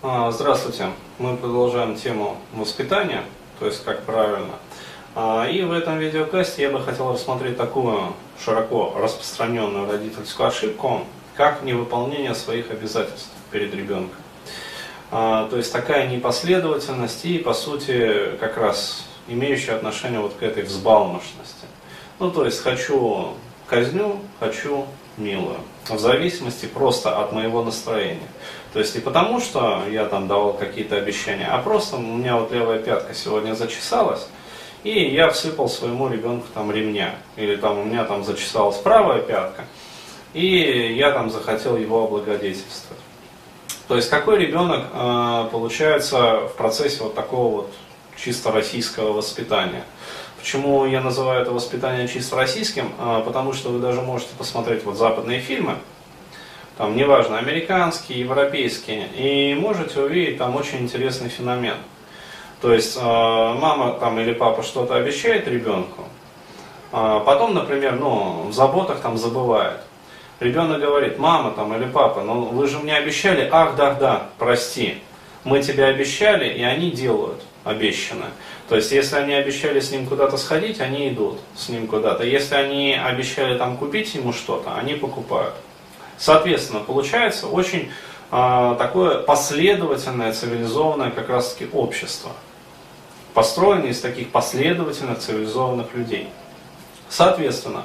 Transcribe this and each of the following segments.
А, здравствуйте. Мы продолжаем тему воспитания, то есть как правильно. А, и в этом видеокасте я бы хотел рассмотреть такую широко распространенную родительскую ошибку, как невыполнение своих обязательств перед ребенком. А, то есть такая непоследовательность и, по сути, как раз имеющая отношение вот к этой взбалмошности. Ну, то есть хочу казню, хочу милую. В зависимости просто от моего настроения. То есть не потому, что я там давал какие-то обещания, а просто у меня вот левая пятка сегодня зачесалась, и я всыпал своему ребенку там ремня. Или там у меня там зачесалась правая пятка, и я там захотел его облагодетельствовать. То есть какой ребенок э, получается в процессе вот такого вот чисто российского воспитания? Почему я называю это воспитание чисто российским? А, потому что вы даже можете посмотреть вот западные фильмы, там, неважно, американские, европейские, и можете увидеть там очень интересный феномен. То есть э, мама там или папа что-то обещает ребенку, а потом, например, ну, в заботах там забывает. Ребенок говорит, мама там или папа, ну вы же мне обещали, ах да, да, прости, мы тебе обещали, и они делают обещанное. То есть, если они обещали с ним куда-то сходить, они идут с ним куда-то. Если они обещали там купить ему что-то, они покупают. Соответственно, получается очень э, такое последовательное, цивилизованное как раз таки общество, построенное из таких последовательных, цивилизованных людей. Соответственно,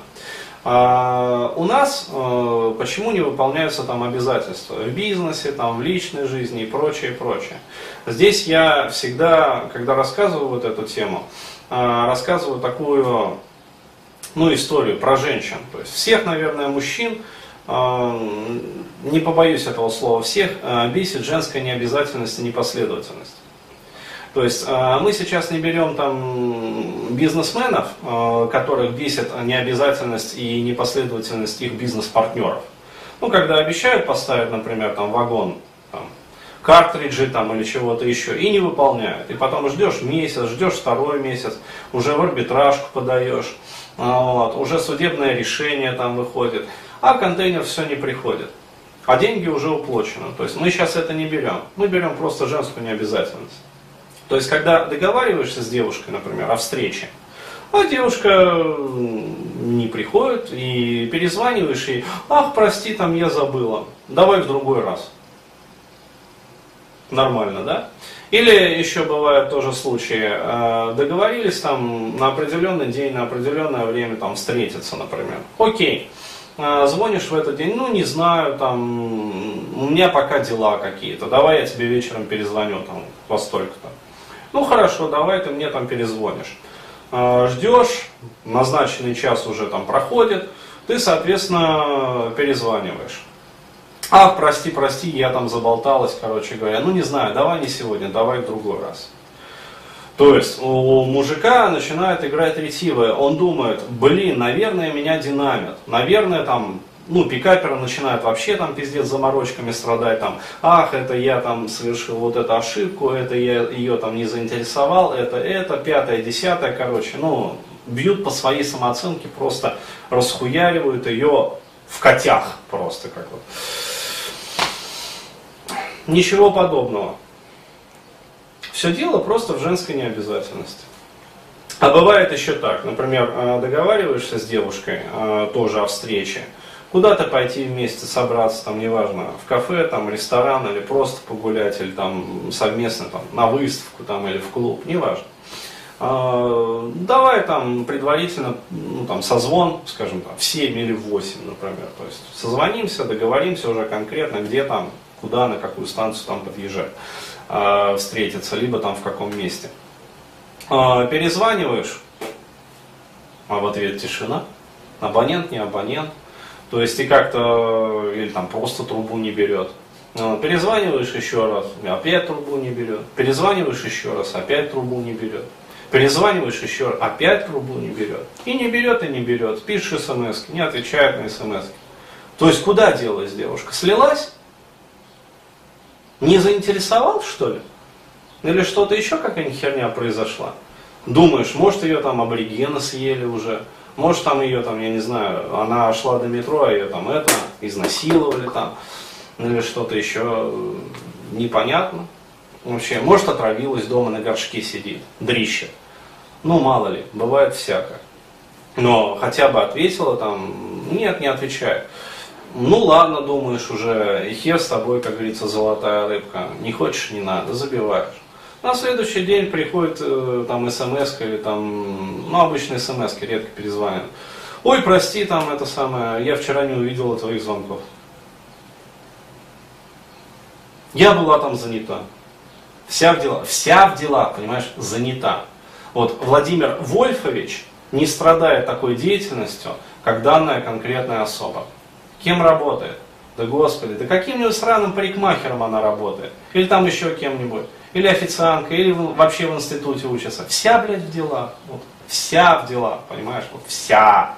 а, у нас э, почему не выполняются там обязательства в бизнесе, там, в личной жизни и прочее, прочее. Здесь я всегда, когда рассказываю вот эту тему, э, рассказываю такую ну, историю про женщин. То есть всех, наверное, мужчин, э, не побоюсь этого слова, всех бесит женская необязательность и непоследовательность. То есть э, мы сейчас не берем там бизнесменов, э, которых бесит необязательность и непоследовательность их бизнес-партнеров. Ну, когда обещают поставить, например, там вагон, там, картриджи там или чего-то еще, и не выполняют. И потом ждешь месяц, ждешь второй месяц, уже в арбитражку подаешь, вот, уже судебное решение там выходит, а контейнер все не приходит. А деньги уже уплочены. То есть мы сейчас это не берем. Мы берем просто женскую необязательность. То есть, когда договариваешься с девушкой, например, о встрече, а девушка не приходит, и перезваниваешь ей, ах, прости, там я забыла, давай в другой раз. Нормально, да? Или еще бывают тоже случаи, э, договорились там на определенный день, на определенное время там встретиться, например. Окей, э, звонишь в этот день, ну не знаю, там, у меня пока дела какие-то, давай я тебе вечером перезвоню там во столько-то. Ну хорошо, давай ты мне там перезвонишь. А, ждешь, назначенный час уже там проходит, ты, соответственно, перезваниваешь. Ах, прости, прости, я там заболталась, короче говоря. Ну не знаю, давай не сегодня, давай в другой раз. То есть у мужика начинает играть ретивое, он думает, блин, наверное, меня динамит, наверное, там ну, пикаперы начинают вообще там пиздец заморочками страдать, там, ах, это я там совершил вот эту ошибку, это я ее там не заинтересовал, это, это, пятое, десятое, короче, ну, бьют по своей самооценке, просто расхуяривают ее в котях просто как вот. Ничего подобного. Все дело просто в женской необязательности. А бывает еще так, например, э, договариваешься с девушкой э, тоже о встрече, куда-то пойти вместе, собраться, там, неважно, в кафе, там, ресторан, или просто погулять, или там совместно там, на выставку там, или в клуб, неважно. А, давай там предварительно, ну, там, созвон, скажем, там, в 7 или в 8, например. То есть созвонимся, договоримся уже конкретно, где там, куда, на какую станцию там подъезжать, э, встретиться, либо там в каком месте. Э, перезваниваешь, а в ответ тишина. Абонент, не абонент. То есть и как-то, или там просто трубу не берет. Ну, перезваниваешь еще раз, опять трубу не берет. Перезваниваешь еще раз, опять трубу не берет. Перезваниваешь еще раз, опять трубу не берет. И не берет, и не берет. Пишешь смс, не отвечает на смс. То есть куда делась девушка? Слилась? Не заинтересовал, что ли? Или что-то еще какая-нибудь херня произошла? Думаешь, может ее там аборигены съели уже? Может, там ее, там, я не знаю, она шла до метро, а ее там это, изнасиловали там, или что-то еще. непонятно. Вообще, может отравилась дома на горшке сидит, дрищет. Ну, мало ли, бывает всякое. Но хотя бы ответила там, нет, не отвечает. Ну ладно, думаешь уже, и хер с тобой, как говорится, золотая рыбка. Не хочешь, не надо, забиваешь. На следующий день приходит э, там смс или там, ну обычные смс редко перезванивают. Ой, прости, там это самое, я вчера не увидела твоих звонков. Я была там занята. Вся в дела, вся в дела, понимаешь, занята. Вот Владимир Вольфович не страдает такой деятельностью, как данная конкретная особа. Кем работает? Да господи, да каким-нибудь сраным парикмахером она работает. Или там еще кем-нибудь. Или официантка, или вообще в институте учится. Вся, блядь, в делах. Вот, вся в делах, понимаешь? Вот вся.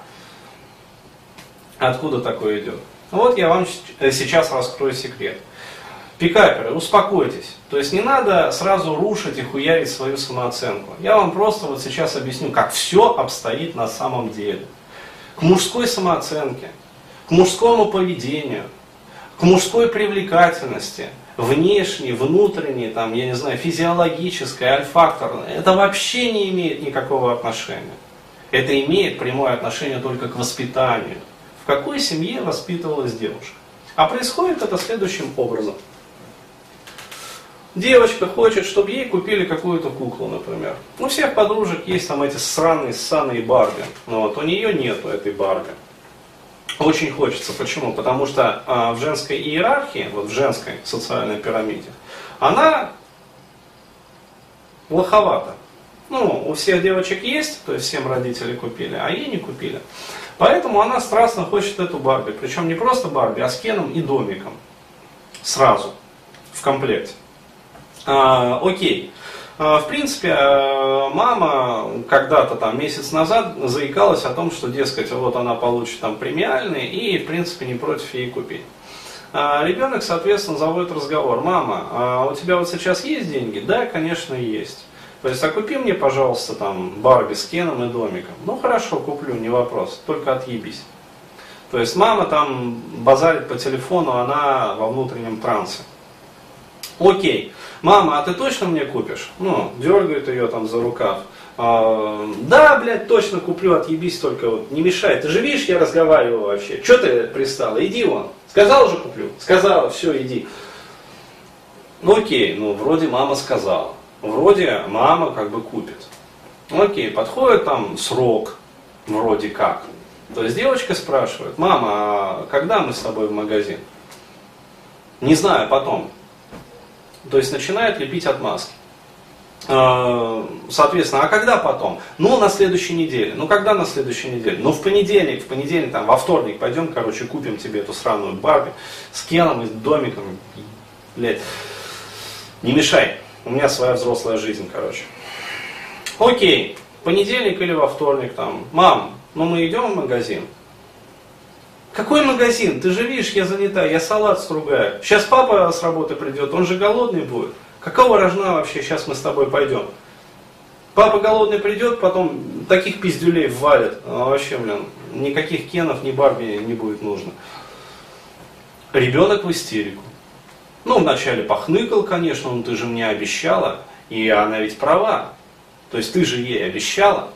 Откуда такое идет? Вот я вам сейчас раскрою секрет. Пикаперы, успокойтесь. То есть не надо сразу рушить и хуярить свою самооценку. Я вам просто вот сейчас объясню, как все обстоит на самом деле. К мужской самооценке, к мужскому поведению, к мужской привлекательности, внешней, внутренней, там, я не знаю, физиологической, альфакторной, это вообще не имеет никакого отношения. Это имеет прямое отношение только к воспитанию. В какой семье воспитывалась девушка? А происходит это следующим образом. Девочка хочет, чтобы ей купили какую-то куклу, например. У всех подружек есть там эти сраные, ссаные Барби. Но вот у нее нету этой Барби. Очень хочется. Почему? Потому что а, в женской иерархии, вот в женской социальной пирамиде, она лоховата. Ну, у всех девочек есть, то есть всем родители купили, а ей не купили. Поэтому она страстно хочет эту Барби. Причем не просто Барби, а с Кеном и домиком. Сразу, в комплекте. А, окей. А, в принципе, а, мама когда-то там месяц назад заикалась о том, что, дескать, вот она получит там премиальный и, в принципе, не против ей купить. Ребенок, соответственно, заводит разговор. Мама, а у тебя вот сейчас есть деньги? Да, конечно, есть. То есть, а купи мне, пожалуйста, там Барби с Кеном и домиком. Ну хорошо, куплю, не вопрос, только отъебись. То есть мама там базарит по телефону, она во внутреннем трансе. Окей. Мама, а ты точно мне купишь? Ну, дергает ее там за рукав. А, да, блядь, точно куплю, отъебись только вот, не мешай. Ты же видишь, я разговариваю вообще. Че ты пристала? Иди вон. Сказал же куплю? Сказала, все, иди. Ну окей, ну вроде мама сказала. Вроде мама как бы купит. Окей, подходит там срок, вроде как. То есть девочка спрашивает, мама, а когда мы с тобой в магазин? Не знаю, потом. То есть начинает лепить отмазки. А, соответственно, а когда потом? Ну, на следующей неделе. Ну, когда на следующей неделе? Ну, в понедельник, в понедельник, там, во вторник пойдем, короче, купим тебе эту сраную Барби с Кеном и домиком. Блять, не мешай. У меня своя взрослая жизнь, короче. Окей, понедельник или во вторник там. Мам, ну мы идем в магазин? Какой магазин? Ты же видишь, я занята, я салат стругаю. Сейчас папа с работы придет, он же голодный будет. Какого рожна вообще сейчас мы с тобой пойдем? Папа голодный придет, потом таких пиздюлей валит. А вообще, блин, никаких кенов, ни Барби не будет нужно. Ребенок в истерику. Ну, вначале похныкал, конечно, но ты же мне обещала, и она ведь права. То есть ты же ей обещала.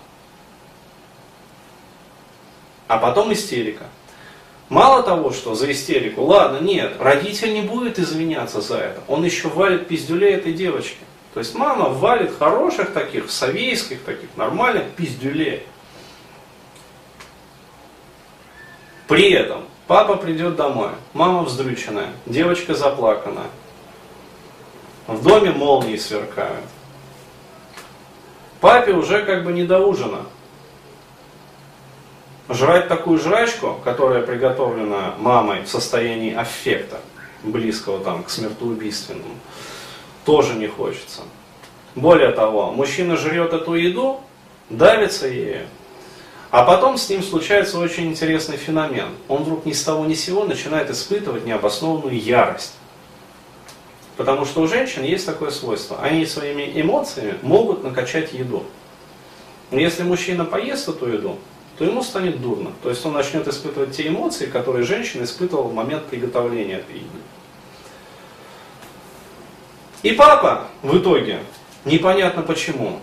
А потом истерика. Мало того, что за истерику, ладно, нет, родитель не будет извиняться за это, он еще валит пиздюлей этой девочки. То есть мама валит хороших таких, совейских таких, нормальных пиздюлей. При этом папа придет домой, мама вздрюченная, девочка заплаканная. В доме молнии сверкают. Папе уже как бы не до ужина жрать такую жрачку, которая приготовлена мамой в состоянии аффекта, близкого там к смертоубийственному, тоже не хочется. Более того, мужчина жрет эту еду, давится ею, а потом с ним случается очень интересный феномен. Он вдруг ни с того ни с сего начинает испытывать необоснованную ярость. Потому что у женщин есть такое свойство. Они своими эмоциями могут накачать еду. Если мужчина поест эту еду, то ему станет дурно. То есть он начнет испытывать те эмоции, которые женщина испытывала в момент приготовления этой еды. И папа в итоге, непонятно почему,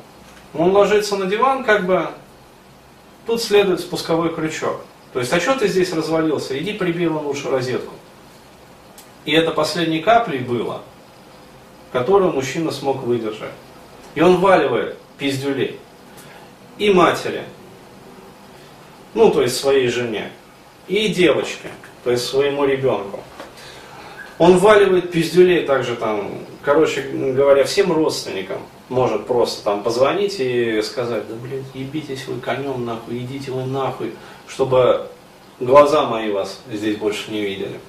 он ложится на диван, как бы, тут следует спусковой крючок. То есть, а что ты здесь развалился? Иди прибей ему лучше розетку. И это последней каплей было, которую мужчина смог выдержать. И он валивает пиздюлей. И матери, ну, то есть своей жене, и девочке, то есть своему ребенку. Он валивает пиздюлей также там, короче говоря, всем родственникам. Может просто там позвонить и сказать, да блин, ебитесь вы конем нахуй, идите вы нахуй, чтобы глаза мои вас здесь больше не видели.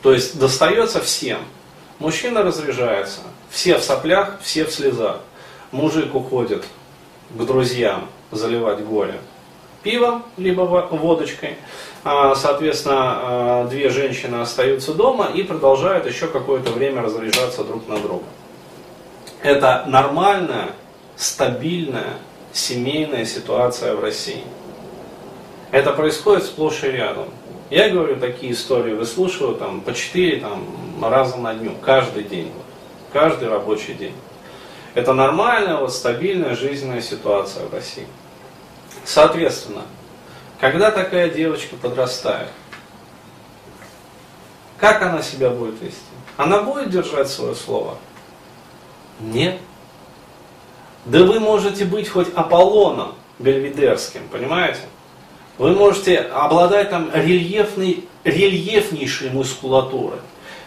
То есть достается всем. Мужчина разряжается, все в соплях, все в слезах. Мужик уходит к друзьям заливать горе пивом, либо водочкой. А, соответственно, а, две женщины остаются дома и продолжают еще какое-то время разряжаться друг на друга. Это нормальная, стабильная, семейная ситуация в России. Это происходит сплошь и рядом. Я говорю такие истории, выслушиваю там по 4 там, раза на дню, каждый день, каждый рабочий день. Это нормальная, вот, стабильная жизненная ситуация в России. Соответственно, когда такая девочка подрастает, как она себя будет вести? Она будет держать свое слово? Нет. Да вы можете быть хоть Аполлоном Бельведерским, понимаете? Вы можете обладать там рельефной, рельефнейшей мускулатурой.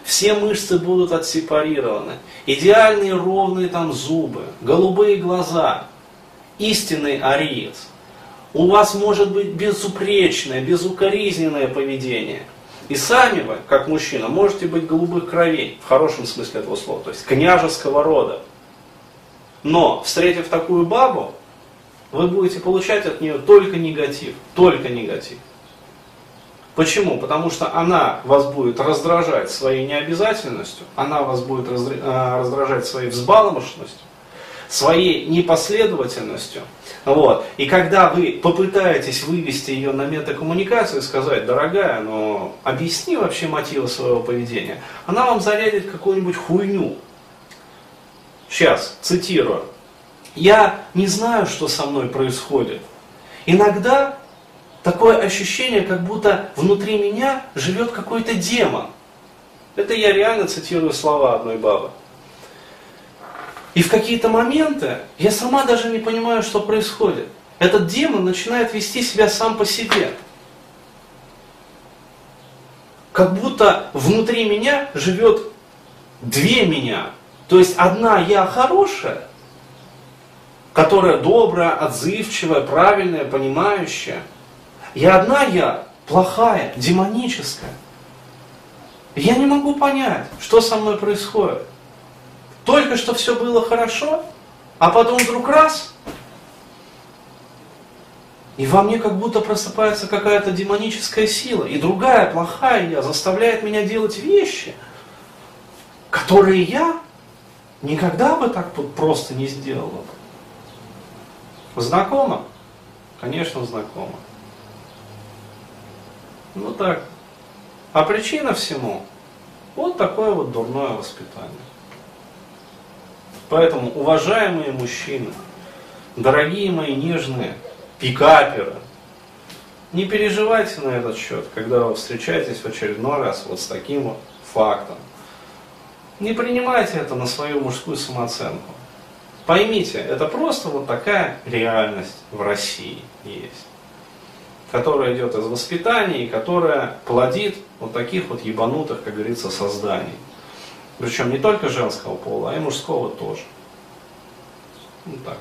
Все мышцы будут отсепарированы. Идеальные ровные там зубы, голубые глаза, истинный ариец у вас может быть безупречное, безукоризненное поведение. И сами вы, как мужчина, можете быть голубых кровей, в хорошем смысле этого слова, то есть княжеского рода. Но, встретив такую бабу, вы будете получать от нее только негатив, только негатив. Почему? Потому что она вас будет раздражать своей необязательностью, она вас будет э, раздражать своей взбаломошностью, своей непоследовательностью. Вот. И когда вы попытаетесь вывести ее на метакоммуникацию и сказать, дорогая, но объясни вообще мотивы своего поведения, она вам зарядит какую-нибудь хуйню. Сейчас, цитирую. Я не знаю, что со мной происходит. Иногда такое ощущение, как будто внутри меня живет какой-то демон. Это я реально цитирую слова одной бабы. И в какие-то моменты я сама даже не понимаю, что происходит. Этот демон начинает вести себя сам по себе. Как будто внутри меня живет две меня. То есть одна я хорошая, которая добрая, отзывчивая, правильная, понимающая. И одна я плохая, демоническая. Я не могу понять, что со мной происходит. Только что все было хорошо, а потом вдруг раз, и во мне как будто просыпается какая-то демоническая сила, и другая, плохая я, заставляет меня делать вещи, которые я никогда бы так просто не сделала. Знакомо? Конечно, знакомо. Ну так. А причина всему вот такое вот дурное воспитание. Поэтому, уважаемые мужчины, дорогие мои нежные пикаперы, не переживайте на этот счет, когда вы встречаетесь в очередной раз вот с таким вот фактом. Не принимайте это на свою мужскую самооценку. Поймите, это просто вот такая реальность в России есть, которая идет из воспитания и которая плодит вот таких вот ебанутых, как говорится, созданий. Причем не только женского пола, а и мужского тоже. Вот так.